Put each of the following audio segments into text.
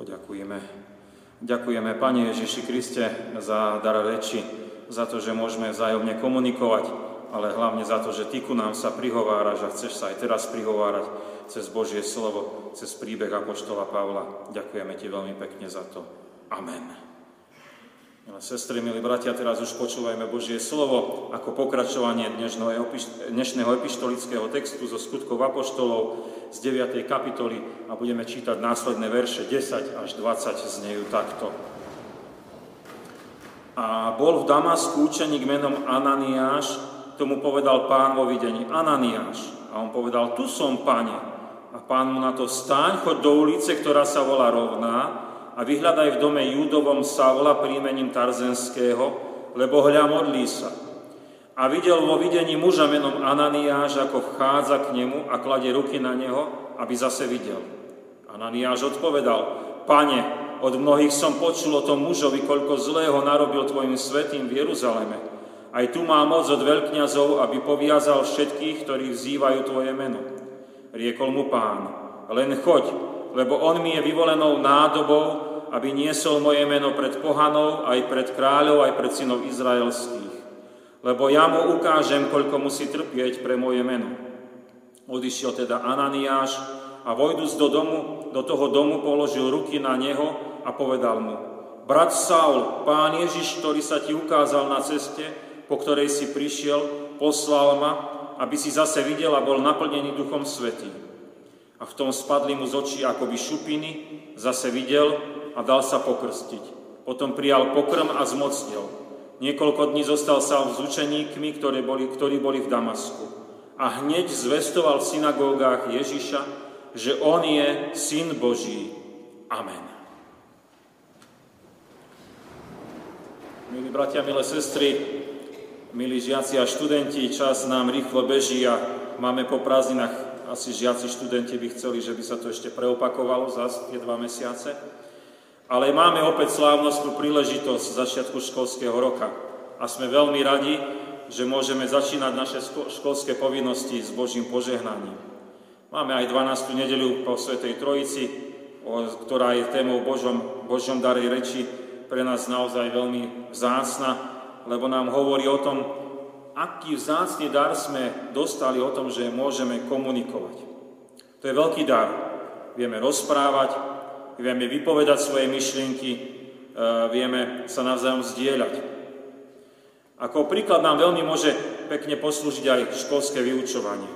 Poďakujeme. Ďakujeme, Pane Ježiši Kriste, za dar reči, za to, že môžeme vzájomne komunikovať, ale hlavne za to, že Ty ku nám sa prihováraš a chceš sa aj teraz prihovárať cez Božie slovo, cez príbeh Apoštola Pavla. Ďakujeme Ti veľmi pekne za to. Amen. Milé sestry, milí bratia, teraz už počúvajme Božie slovo ako pokračovanie dnešného epištolického textu zo skutkov Apoštolov z 9. kapitoly a budeme čítať následné verše 10 až 20 znejú takto. A bol v Damasku učeník menom Ananiáš, tomu povedal pán vo videní, Ananiáš. A on povedal, tu som, pane. A pán mu na to, stáň, choď do ulice, ktorá sa volá rovná, a vyhľadaj v dome Júdovom Savla príjmením Tarzenského, lebo hľa modlí sa. A videl vo videní muža menom Ananiáš, ako vchádza k nemu a kladie ruky na neho, aby zase videl. Ananiáš odpovedal, Pane, od mnohých som počul o tom mužovi, koľko zlého narobil Tvojim svetým v Jeruzaleme. Aj tu má moc od veľkňazov, aby poviazal všetkých, ktorí vzývajú Tvoje meno. Riekol mu pán, len choď, lebo on mi je vyvolenou nádobou, aby niesol moje meno pred pohanou, aj pred kráľov, aj pred synov izraelských. Lebo ja mu ukážem, koľko musí trpieť pre moje meno. Odišiel teda Ananiáš a vojdúc do domu, do toho domu položil ruky na neho a povedal mu, Brat Saul, pán Ježiš, ktorý sa ti ukázal na ceste, po ktorej si prišiel, poslal ma, aby si zase videl a bol naplnený Duchom Svetým. A v tom spadli mu z očí akoby šupiny, zase videl a dal sa pokrstiť. Potom prijal pokrm a zmocnil. Niekoľko dní zostal sám s učeníkmi, ktorí boli, ktorí boli v Damasku. A hneď zvestoval v synagógách Ježiša, že On je Syn Boží. Amen. Milí bratia, milé sestry, milí žiaci a študenti, čas nám rýchlo beží a máme po prázdninách asi žiaci študenti by chceli, že by sa to ešte preopakovalo za tie dva mesiace. Ale máme opäť slávnostnú príležitosť začiatku školského roka. A sme veľmi radi, že môžeme začínať naše školské povinnosti s Božím požehnaním. Máme aj 12. nedelu po Svetej Trojici, ktorá je témou Božom, Božom darej reči pre nás naozaj veľmi vzácna, lebo nám hovorí o tom, aký vzácný dar sme dostali o tom, že môžeme komunikovať. To je veľký dar. Vieme rozprávať, vieme vypovedať svoje myšlienky, e, vieme sa navzájom zdieľať. Ako príklad nám veľmi môže pekne poslúžiť aj školské vyučovanie.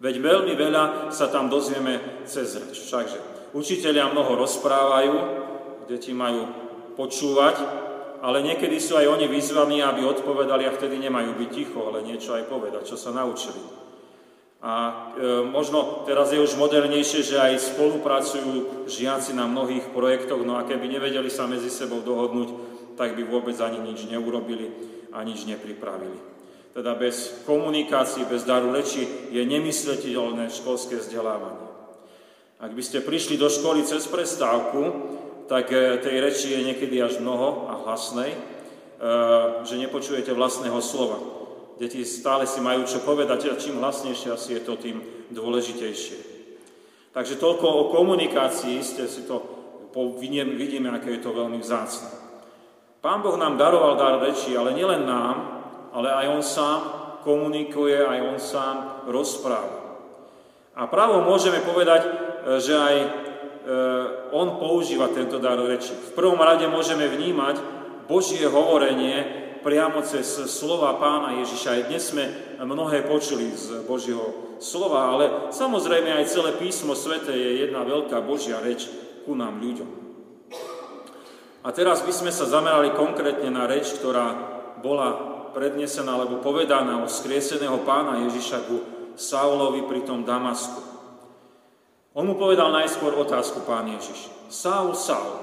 Veď veľmi veľa sa tam dozvieme cez reč. Všakže učiteľia mnoho rozprávajú, deti majú počúvať, ale niekedy sú aj oni vyzvaní, aby odpovedali a vtedy nemajú byť ticho, ale niečo aj povedať, čo sa naučili. A e, možno teraz je už modernejšie, že aj spolupracujú žiaci na mnohých projektoch, no a keby nevedeli sa medzi sebou dohodnúť, tak by vôbec ani nič neurobili a nič nepripravili. Teda bez komunikácií, bez daru reči je nemysliteľné školské vzdelávanie. Ak by ste prišli do školy cez prestávku, tak e, tej reči je niekedy až mnoho a hlasnej, e, že nepočujete vlastného slova. Deti stále si majú čo povedať a čím hlasnejšie asi je to, tým dôležitejšie. Takže toľko o komunikácii, ste si to vidíme, aké je to veľmi vzácne. Pán Boh nám daroval dar reči, ale nielen nám, ale aj On sám komunikuje, aj On sám rozpráva. A právo môžeme povedať, e, že aj E, on používa tento dar reči. V prvom rade môžeme vnímať Božie hovorenie priamo cez slova pána Ježiša. Aj dnes sme mnohé počuli z Božieho slova, ale samozrejme aj celé písmo svete je jedna veľká Božia reč ku nám ľuďom. A teraz by sme sa zamerali konkrétne na reč, ktorá bola prednesená alebo povedaná o skrieseného pána Ježiša ku Saulovi pri tom Damasku. On mu povedal najskôr otázku, pán Ježiš. Saul, Saul,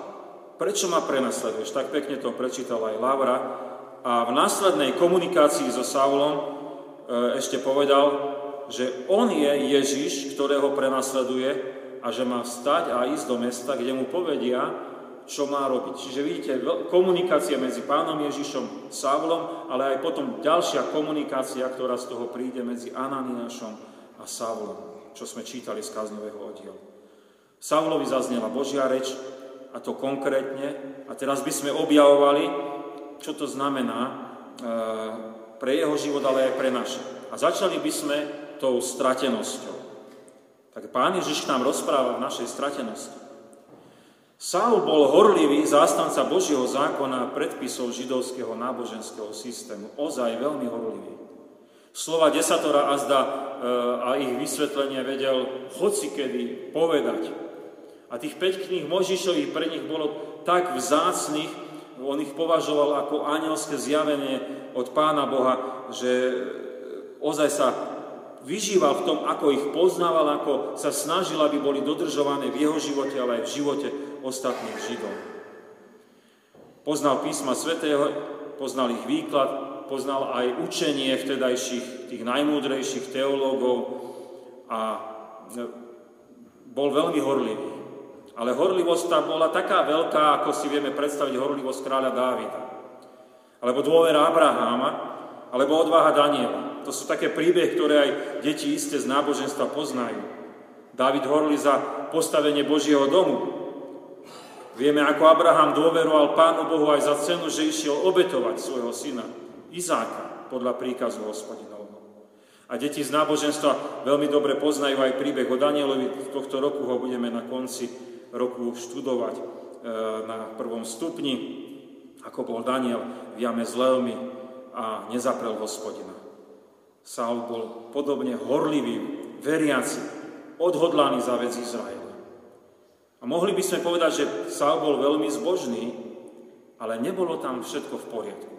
prečo ma prenasleduješ? Tak pekne to prečítal aj Lavra. A v následnej komunikácii so Saulom e, ešte povedal, že on je Ježiš, ktorého prenasleduje a že má vstať a ísť do mesta, kde mu povedia, čo má robiť. Čiže vidíte, komunikácia medzi pánom Ježišom, Saulom, ale aj potom ďalšia komunikácia, ktorá z toho príde medzi Ananiášom a Saulom čo sme čítali z kázňového oddielu. Saulovi zaznela Božia reč, a to konkrétne. A teraz by sme objavovali, čo to znamená e, pre jeho život, ale aj pre naše. A začali by sme tou stratenosťou. Tak pán Ježiš nám rozpráva o našej stratenosti. Saul bol horlivý zástanca Božieho zákona a predpisov židovského náboženského systému. Ozaj veľmi horlivý. Slova desatora a zda e, a ich vysvetlenie vedel hocikedy povedať. A tých 5 kníh Možišových pre nich bolo tak vzácných, on ich považoval ako anielské zjavenie od Pána Boha, že ozaj sa vyžíval v tom, ako ich poznával, ako sa snažil, aby boli dodržované v jeho živote, ale aj v živote ostatných Židov. Poznal písma svätého, poznal ich výklad, poznal aj učenie vtedajších, tých najmúdrejších teológov a e, bol veľmi horlivý. Ale horlivosť tá bola taká veľká, ako si vieme predstaviť horlivosť kráľa Dávida. Alebo dôvera Abraháma, alebo odvaha Daniela. To sú také príbehy, ktoré aj deti isté z náboženstva poznajú. Dávid horli za postavenie Božieho domu, Vieme, ako Abraham dôveroval Pánu Bohu aj za cenu, že išiel obetovať svojho syna Izáka podľa príkazu hospodinovho. A deti z náboženstva veľmi dobre poznajú aj príbeh o Danielovi. Tohto roku ho budeme na konci roku študovať e, na prvom stupni, ako bol Daniel v jame z Leomy a nezaprel hospodina. Saul bol podobne horlivý, veriaci, odhodlaný za vec Izraela. A mohli by sme povedať, že Saul bol veľmi zbožný, ale nebolo tam všetko v poriadku.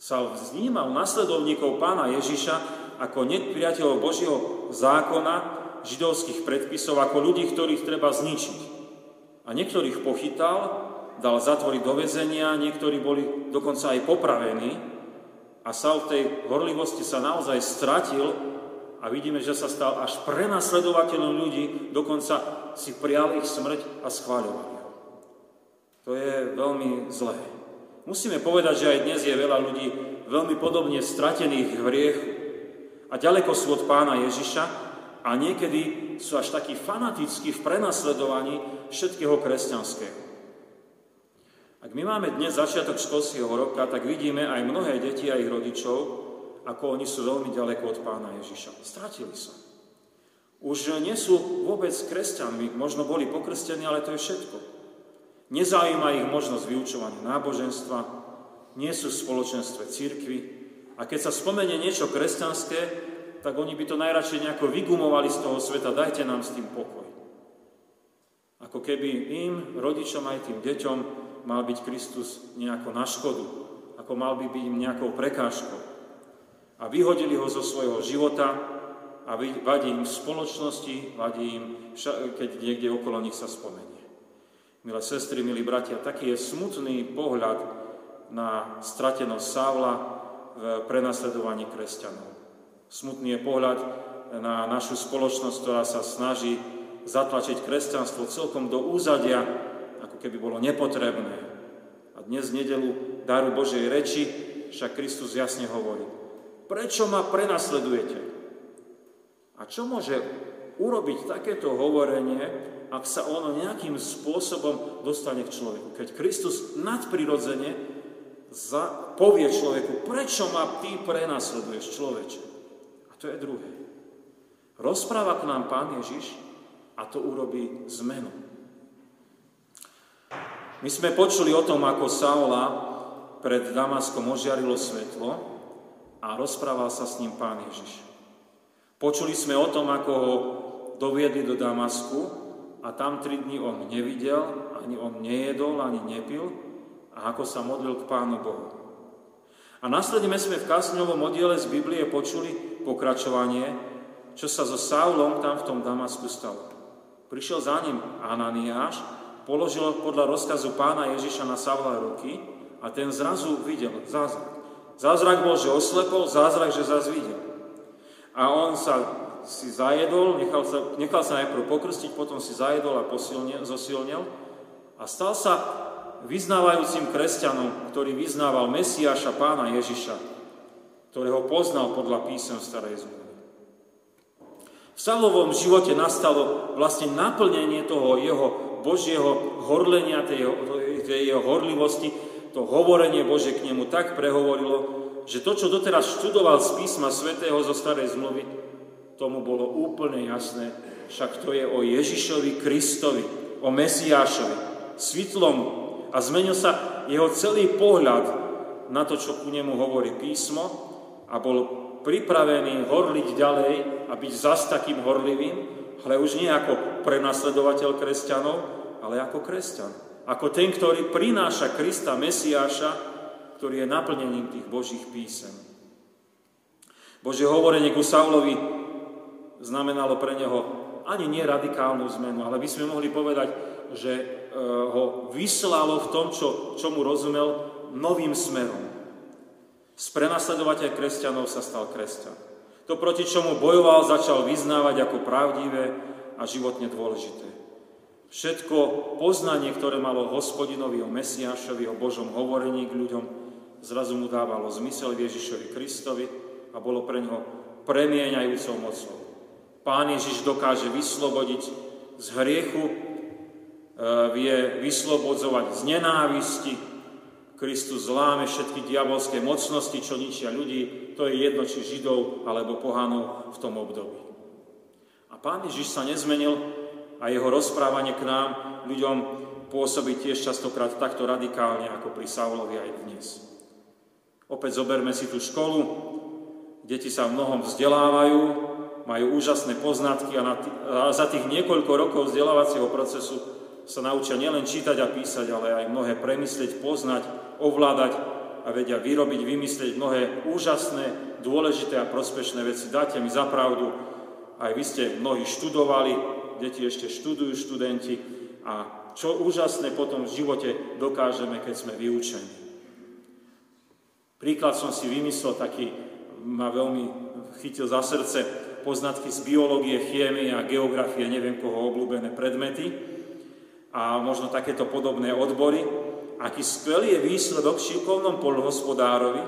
Saul vnímal nasledovníkov pána Ježiša ako nepriateľov Božieho zákona, židovských predpisov, ako ľudí, ktorých treba zničiť. A niektorých pochytal, dal zatvoriť do vezenia, niektorí boli dokonca aj popravení a Saul v tej horlivosti sa naozaj stratil a vidíme, že sa stal až prenasledovateľom ľudí, dokonca si prijal ich smrť a schváľoval. To je veľmi zlé. Musíme povedať, že aj dnes je veľa ľudí veľmi podobne stratených v hriechu a ďaleko sú od pána Ježiša a niekedy sú až takí fanatickí v prenasledovaní všetkého kresťanského. Ak my máme dnes začiatok školského roka, tak vidíme aj mnohé deti a ich rodičov, ako oni sú veľmi ďaleko od pána Ježiša. Stratili sa. Už nie sú vôbec kresťanmi, možno boli pokrstení, ale to je všetko. Nezaujíma ich možnosť vyučovania náboženstva, nie sú v spoločenstve církvy a keď sa spomenie niečo kresťanské, tak oni by to najradšej nejako vygumovali z toho sveta, dajte nám s tým pokoj. Ako keby im, rodičom aj tým deťom, mal byť Kristus nejako na škodu, ako mal by byť im nejakou prekážkou a vyhodili ho zo svojho života a vadí im v spoločnosti, vadí im, keď niekde okolo nich sa spomenie. Milé sestry, milí bratia, taký je smutný pohľad na stratenosť Sávla v prenasledovaní kresťanov. Smutný je pohľad na našu spoločnosť, ktorá sa snaží zatlačiť kresťanstvo celkom do úzadia, ako keby bolo nepotrebné. A dnes v nedelu daru Božej reči však Kristus jasne hovorí. Prečo ma prenasledujete? A čo môže urobiť takéto hovorenie, ak sa ono nejakým spôsobom dostane k človeku? Keď Kristus nadprirodzene povie človeku, prečo ma ty prenasleduješ, človeče? To je druhé. Rozpráva k nám Pán Ježiš a to urobí zmenu. My sme počuli o tom, ako Saula pred Damaskom ožiarilo svetlo a rozprával sa s ním pán Ježiš. Počuli sme o tom, ako ho doviedli do Damasku a tam tri dni on nevidel, ani on nejedol, ani nepil a ako sa modlil k Pánu Bohu. A následne sme v kásňovom oddiele z Biblie počuli pokračovanie, čo sa so Saulom tam v tom Damasku stalo. Prišiel za ním Ananiáš, položil podľa rozkazu pána Ježiša na Saula ruky a ten zrazu videl zázrak. Zázrak bol, že oslepol, zázrak, že zás videl. A on sa si zajedol, nechal sa, nechal sa najprv pokrstiť, potom si zajedol a posilnil, zosilnil a stal sa vyznávajúcim kresťanom, ktorý vyznával Mesiáša pána Ježiša, ktorého poznal podľa písem starej zmluvy. V Saulovom živote nastalo vlastne naplnenie toho jeho Božieho horlenia, tej jeho horlivosti, to hovorenie Bože k nemu tak prehovorilo, že to, čo doteraz študoval z písma svätého zo starej zmluvy, tomu bolo úplne jasné, však to je o Ježišovi Kristovi, o Mesiášovi, svitlom. A zmenil sa jeho celý pohľad na to, čo ku nemu hovorí písmo a bol pripravený horliť ďalej a byť zas takým horlivým, ale už nie ako prenasledovateľ kresťanov, ale ako kresťan. Ako ten, ktorý prináša Krista Mesiáša, ktorý je naplnením tých Božích písem. Bože hovorenie ku Saulovi znamenalo pre neho ani nie radikálnu zmenu, ale by sme mohli povedať, že e, ho vyslalo v tom, čo, čo mu rozumel, novým smerom. Z prenasledovateľ kresťanov sa stal kresťan. To, proti čomu bojoval, začal vyznávať ako pravdivé a životne dôležité. Všetko poznanie, ktoré malo hospodinovi o Mesiášovi, o Božom hovorení k ľuďom, zrazu mu dávalo zmysel Ježišovi Kristovi a bolo pre ňoho premieňajúcou mocou. Pán Ježiš dokáže vyslobodiť z hriechu, e, vie vyslobodzovať z nenávisti, Kristus zláme všetky diabolské mocnosti, čo ničia ľudí, to je jedno, či Židov alebo pohanov v tom období. A Pán Ježiš sa nezmenil a jeho rozprávanie k nám, ľuďom, pôsobí tiež častokrát takto radikálne, ako pri Saulovi aj dnes. Opäť zoberme si tú školu, deti sa v mnohom vzdelávajú, majú úžasné poznatky a, t- a za tých niekoľko rokov vzdelávacieho procesu sa naučia nielen čítať a písať, ale aj mnohé premyslieť, poznať ovládať a vedia vyrobiť, vymyslieť mnohé úžasné, dôležité a prospešné veci. Dáte mi za pravdu, aj vy ste mnohí študovali, deti ešte študujú študenti a čo úžasné potom v živote dokážeme, keď sme vyučení. Príklad som si vymyslel, taký ma veľmi chytil za srdce, poznatky z biológie, chémie a geografie, neviem koho obľúbené predmety a možno takéto podobné odbory aký skvelý je výsledok šikovnom polhospodárovi,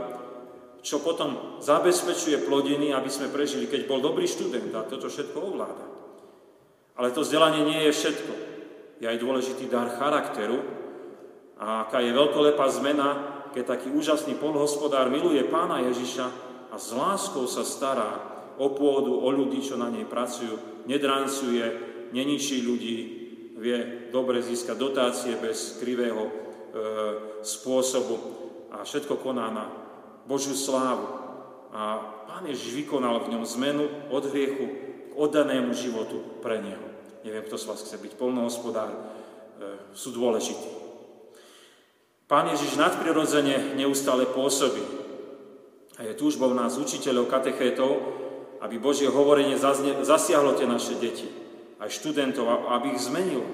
čo potom zabezpečuje plodiny, aby sme prežili, keď bol dobrý študent a toto všetko ovláda. Ale to vzdelanie nie je všetko. Je aj dôležitý dar charakteru a aká je veľkolepá zmena, keď taký úžasný polhospodár miluje pána Ježiša a s láskou sa stará o pôdu, o ľudí, čo na nej pracujú, nedrancuje, neničí ľudí, vie dobre získať dotácie bez krivého E, spôsobu a všetko koná na Božiu slávu. A Pán Ježiš vykonal v ňom zmenu od hriechu k oddanému životu pre Neho. Neviem, kto z vás chce byť polnohospodár, e, sú dôležití. Pán Ježiš nadprirodzene neustále pôsobí a je túžbou nás, učiteľov, katechétov, aby Božie hovorenie zasiahlo tie naše deti, aj študentov, aby ich zmenilo.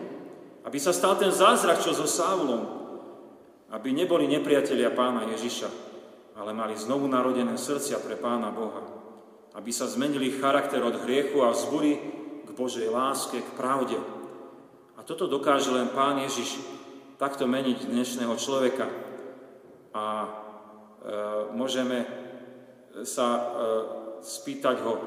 Aby sa stal ten zázrak, čo so Sávlom, aby neboli nepriatelia pána Ježiša, ale mali znovu narodené srdcia pre pána Boha. Aby sa zmenili charakter od hriechu a vzburi k Božej láske, k pravde. A toto dokáže len pán Ježiš takto meniť dnešného človeka. A e, môžeme sa e, spýtať ho, e,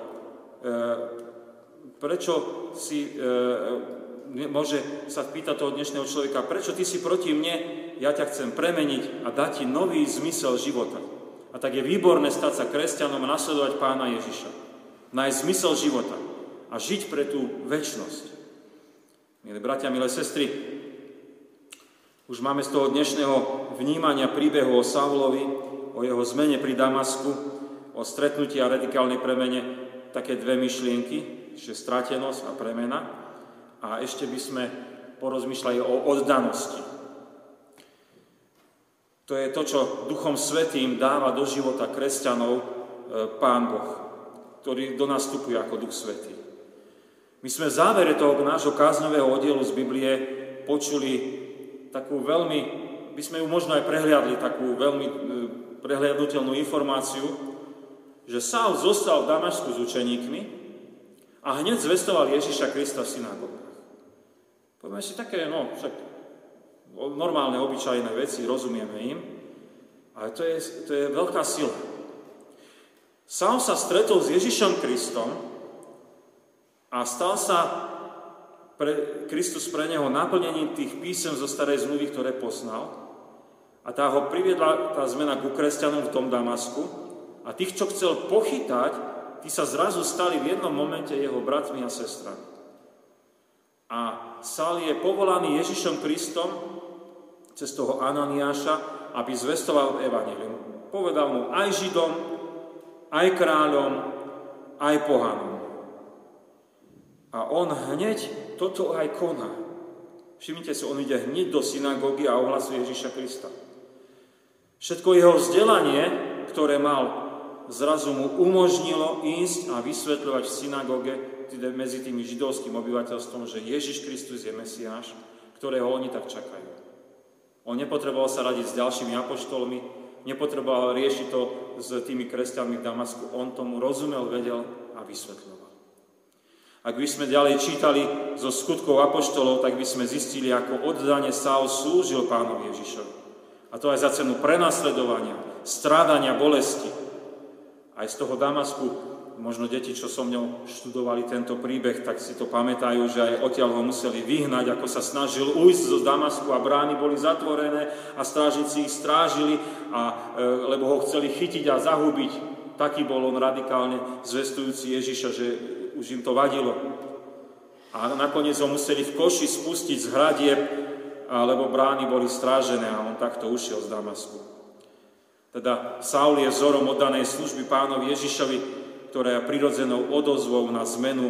prečo si, e, môže sa pýtať toho dnešného človeka, prečo ty si proti mne, ja ťa chcem premeniť a dať ti nový zmysel života. A tak je výborné stať sa kresťanom a nasledovať pána Ježiša. Nájsť zmysel života a žiť pre tú väčnosť. Milí bratia, milé sestry, už máme z toho dnešného vnímania príbehu o Saulovi, o jeho zmene pri Damasku, o stretnutí a radikálnej premene také dve myšlienky, že stratenosť a premena. A ešte by sme porozmýšľali o oddanosti. To je to, čo Duchom Svetým dáva do života kresťanov e, Pán Boh, ktorý do nás vstupuje ako Duch Svetý. My sme v závere toho nášho kázňového oddielu z Biblie počuli takú veľmi, by sme ju možno aj prehliadli, takú veľmi e, prehliadnutelnú informáciu, že Saul zostal v Damašku s učeníkmi a hneď zvestoval Ježiša Krista v synagógach. Poďme si také, no, však normálne, obyčajné veci, rozumieme im, ale to je, to je veľká sila. Sám sa stretol s Ježišom Kristom a stal sa pre, Kristus pre neho naplnením tých písem zo starej zmluvy, ktoré poznal. A tá ho priviedla, tá zmena ku kresťanom v tom Damasku. A tých, čo chcel pochytať, tí sa zrazu stali v jednom momente jeho bratmi a sestrami. A Sál je povolaný Ježišom Kristom cez toho Ananiáša, aby zvestoval Evangelium. Povedal mu aj Židom, aj kráľom, aj pohanom. A on hneď toto aj koná. Všimnite si, on ide hneď do synagógy a ohlasuje Ježiša Krista. Všetko jeho vzdelanie, ktoré mal, zrazu mu umožnilo ísť a vysvetľovať v synagóge medzi tým židovským obyvateľstvom, že Ježiš Kristus je Mesiáš, ktorého oni tak čakajú. On nepotreboval sa radiť s ďalšími apoštolmi, nepotreboval riešiť to s tými kresťanmi v Damasku. On tomu rozumel, vedel a vysvetľoval. Ak by sme ďalej čítali zo skutkov apoštolov, tak by sme zistili, ako oddane Saul slúžil pánovi Ježišovi. A to aj za cenu prenasledovania, strádania, bolesti. Aj z toho Damasku, možno deti, čo so mňou študovali tento príbeh, tak si to pamätajú, že aj odtiaľ ho museli vyhnať, ako sa snažil ujsť zo Damasku a brány boli zatvorené a strážnici ich strážili, a, e, lebo ho chceli chytiť a zahubiť. Taký bol on radikálne zvestujúci Ježiša, že už im to vadilo. A nakoniec ho museli v koši spustiť z hradieb, lebo brány boli strážené a on takto ušiel z Damasku. Teda Saul je vzorom oddanej služby pánovi Ježišovi, ktorá je prirodzenou odozvou na zmenu,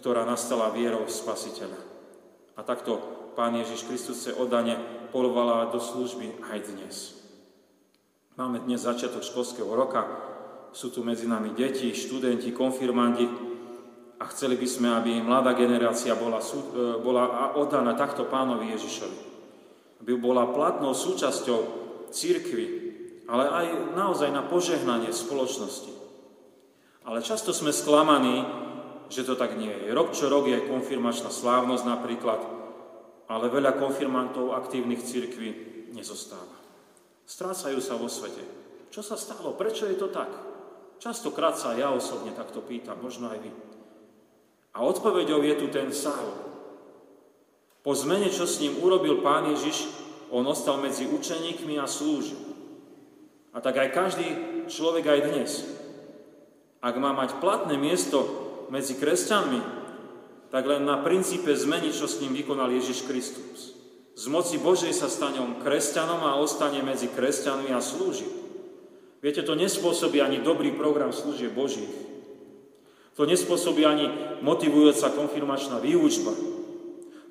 ktorá nastala vierou v Spasiteľa. A takto Pán Ježiš Kristus sa oddane polovala do služby aj dnes. Máme dnes začiatok školského roka, sú tu medzi nami deti, študenti, konfirmandi, a chceli by sme, aby mladá generácia bola, e, bola oddaná takto pánovi Ježišovi. Aby bola platnou súčasťou církvy, ale aj naozaj na požehnanie spoločnosti. Ale často sme sklamaní, že to tak nie je. Rok čo rok je konfirmačná slávnosť napríklad, ale veľa konfirmantov aktívnych církví nezostáva. Strácajú sa vo svete. Čo sa stalo? Prečo je to tak? Častokrát sa ja osobne takto pýtam, možno aj vy. A odpoveďou je tu ten Saul. Po zmene, čo s ním urobil pán Ježiš, on ostal medzi učeníkmi a slúžil. A tak aj každý človek aj dnes, ak má mať platné miesto medzi kresťanmi, tak len na princípe zmeny, čo s ním vykonal Ježiš Kristus. Z moci Božej sa stane on kresťanom a ostane medzi kresťanmi a slúži. Viete, to nespôsobí ani dobrý program služie Božích. To nespôsobí ani motivujúca konfirmačná výučba.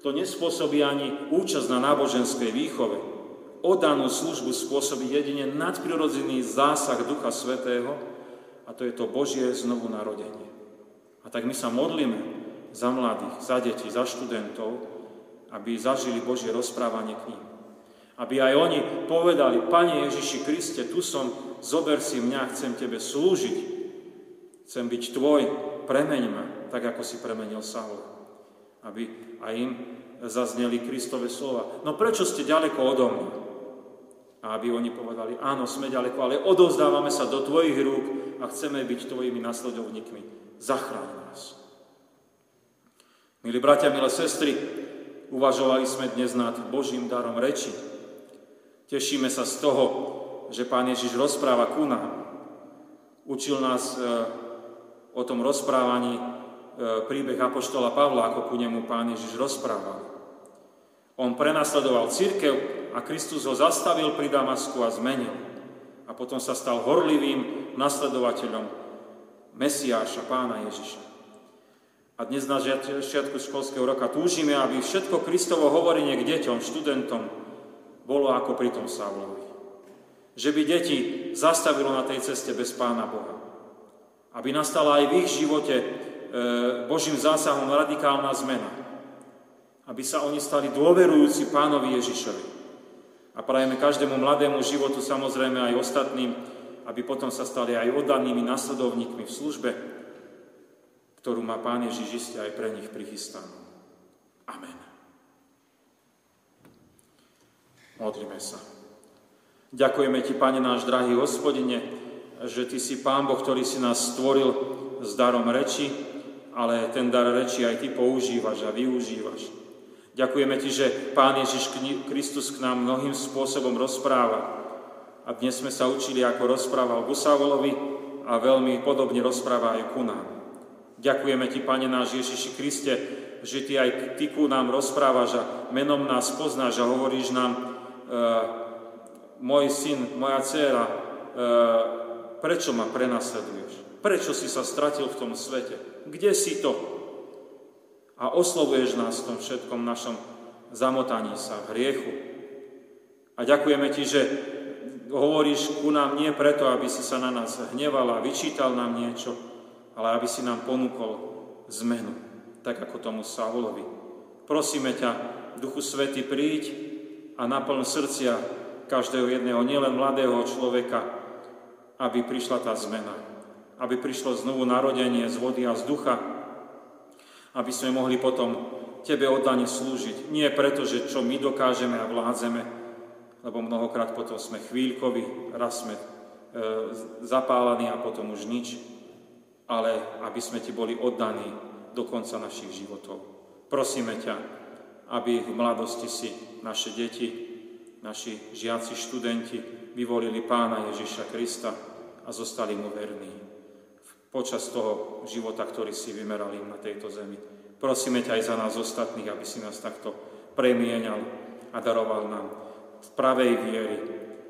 To nespôsobí ani účasť na náboženskej výchove. Odanú službu spôsobí jedine nadprirodzený zásah Ducha Svetého a to je to Božie znovu narodenie. A tak my sa modlíme za mladých, za deti, za študentov, aby zažili Božie rozprávanie k ním. Aby aj oni povedali, Pane Ježiši Kriste, tu som, zober si mňa, chcem Tebe slúžiť, chcem byť Tvoj, premeň ma, tak ako si premenil Saula. Aby aj im zazneli Kristove slova. No prečo ste ďaleko odo mňa? A aby oni povedali, áno, sme ďaleko, ale odovzdávame sa do Tvojich rúk a chceme byť Tvojimi nasledovníkmi. Zachráň nás. Milí bratia, milé sestry, uvažovali sme dnes nad Božím darom reči. Tešíme sa z toho, že Pán Ježiš rozpráva ku nám. Učil nás e, o tom rozprávaní e, príbeh Apoštola Pavla, ako ku nemu pán Ježiš rozprával. On prenasledoval církev a Kristus ho zastavil pri Damasku a zmenil. A potom sa stal horlivým nasledovateľom Mesiáša, pána Ježiša. A dnes na začiatku školského roka túžime, aby všetko Kristovo hovorenie k deťom, študentom bolo ako pri tom Saulovi. Že by deti zastavilo na tej ceste bez Pána Boha aby nastala aj v ich živote e, Božím zásahom radikálna zmena. Aby sa oni stali dôverujúci pánovi Ježišovi. A prajeme každému mladému životu, samozrejme aj ostatným, aby potom sa stali aj oddanými nasledovníkmi v službe, ktorú má Pán Ježiš iste aj pre nich prichystanú. Amen. Modlíme sa. Ďakujeme Ti, Pane náš drahý hospodine, že Ty si Pán Boh, ktorý si nás stvoril s darom reči, ale ten dar reči aj Ty používaš a využívaš. Ďakujeme Ti, že Pán Ježiš Kristus k nám mnohým spôsobom rozpráva. A dnes sme sa učili, ako rozprával Gusavolovi a veľmi podobne rozpráva aj ku nám. Ďakujeme Ti, Pane náš Ježiši Kriste, že Ty aj Ty ku nám rozprávaš a menom nás poznáš a hovoríš nám, e, môj syn, moja dcéra, e, prečo ma prenasleduješ? Prečo si sa stratil v tom svete? Kde si to? A oslovuješ nás v tom všetkom našom zamotaní sa, v hriechu. A ďakujeme Ti, že hovoríš ku nám nie preto, aby si sa na nás hneval a vyčítal nám niečo, ale aby si nám ponúkol zmenu, tak ako tomu Saulovi. Prosíme ťa, Duchu Svety, príď a naplň srdcia každého jedného, nielen mladého človeka, aby prišla tá zmena. Aby prišlo znovu narodenie z vody a z ducha, aby sme mohli potom Tebe oddane slúžiť. Nie preto, že čo my dokážeme a vládzeme, lebo mnohokrát potom sme chvíľkovi, raz sme e, zapálení a potom už nič, ale aby sme Ti boli oddaní do konca našich životov. Prosíme ťa, aby v mladosti si naše deti, naši žiaci, študenti vyvolili Pána Ježiša Krista, a zostali mu verní počas toho života, ktorý si vymeral im na tejto zemi. Prosíme ťa aj za nás ostatných, aby si nás takto premienal a daroval nám v pravej viery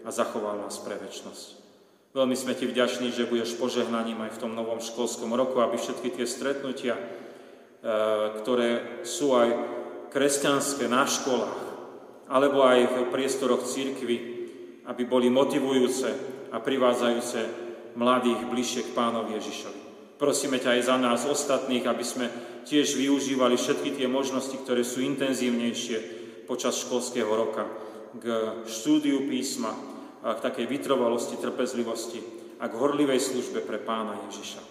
a zachoval nás pre väčnosť. Veľmi sme ti vďační, že budeš požehnaním aj v tom novom školskom roku, aby všetky tie stretnutia, e, ktoré sú aj kresťanské na školách, alebo aj v priestoroch církvy, aby boli motivujúce a privádzajúce mladých bližšie k pánovi Ježišovi. Prosíme ťa aj za nás ostatných, aby sme tiež využívali všetky tie možnosti, ktoré sú intenzívnejšie počas školského roka k štúdiu písma, a k takej vytrvalosti, trpezlivosti a k horlivej službe pre pána Ježiša.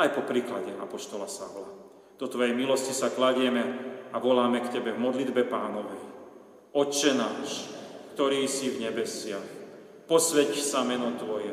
Aj po príklade Apoštola Savla. Do Tvojej milosti sa kladieme a voláme k Tebe v modlitbe pánovej. Otče náš, ktorý si v nebesiach, posveď sa meno Tvoje,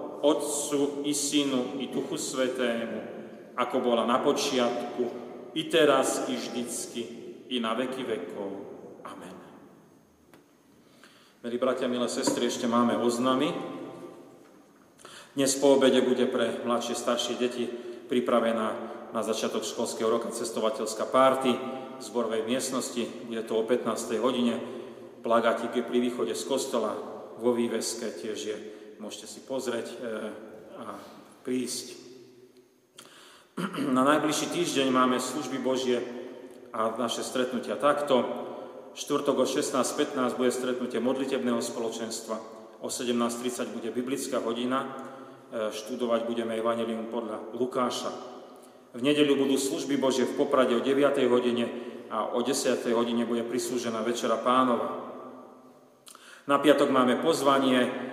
Otcu i Synu i Duchu Svetému, ako bola na počiatku, i teraz, i vždycky, i na veky vekov. Amen. Milí bratia, milé sestry, ešte máme oznamy. Dnes po obede bude pre mladšie, staršie deti pripravená na začiatok školského roka cestovateľská párty v zborovej miestnosti. Bude to o 15. hodine. Plagátik je pri východe z kostola, vo výveske tiež je môžete si pozrieť e, a prísť. Na najbližší týždeň máme služby Božie a naše stretnutia takto. Štvrtok o 16.15 bude stretnutie modlitebného spoločenstva. O 17.30 bude biblická hodina. E, študovať budeme Evangelium podľa Lukáša. V nedeľu budú služby Božie v Poprade o 9. hodine a o 10. hodine bude prislúžená Večera Pánova. Na piatok máme pozvanie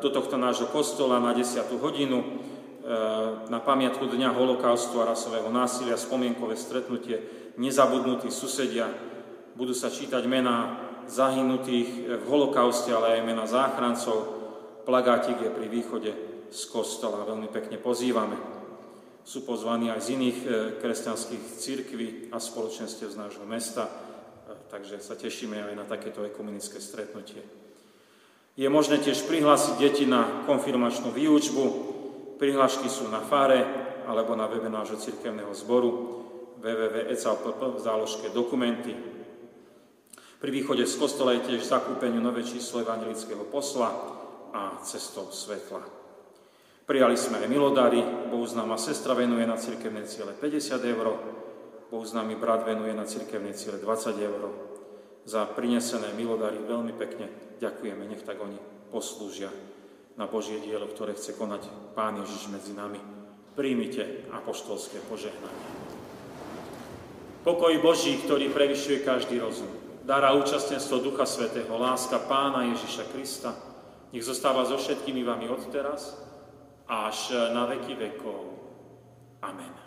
do tohto nášho kostola na 10. hodinu e, na pamiatku Dňa holokaustu a rasového násilia, spomienkové stretnutie, nezabudnutí susedia, budú sa čítať mená zahynutých v holokauste, ale aj mená záchrancov. Plagátik je pri východe z kostola, veľmi pekne pozývame. Sú pozvaní aj z iných e, kresťanských církví a spoločenstiev z nášho mesta, takže sa tešíme aj na takéto ekumenické stretnutie. Je možné tiež prihlásiť deti na konfirmačnú výučbu. Prihlášky sú na fare alebo na webe nášho cirkevného zboru www.ecal.pp v záložke dokumenty. Pri východe z kostola je tiež zakúpeniu nové číslo evangelického posla a cestou svetla. Prijali sme aj milodary, bohuznáma sestra venuje na cirkevné ciele 50 eur, bohuznámy brat venuje na cirkevné ciele 20 eur. Za prinesené milodary veľmi pekne ďakujeme, nech tak oni poslúžia na Božie dielo, ktoré chce konať Pán Ježiš medzi nami. Príjmite apoštolské požehnanie. Pokoj Boží, ktorý prevyšuje každý rozum. Dára účastenstvo Ducha Svetého, láska Pána Ježiša Krista, nech zostáva so všetkými vami od teraz až na veky vekov. Amen.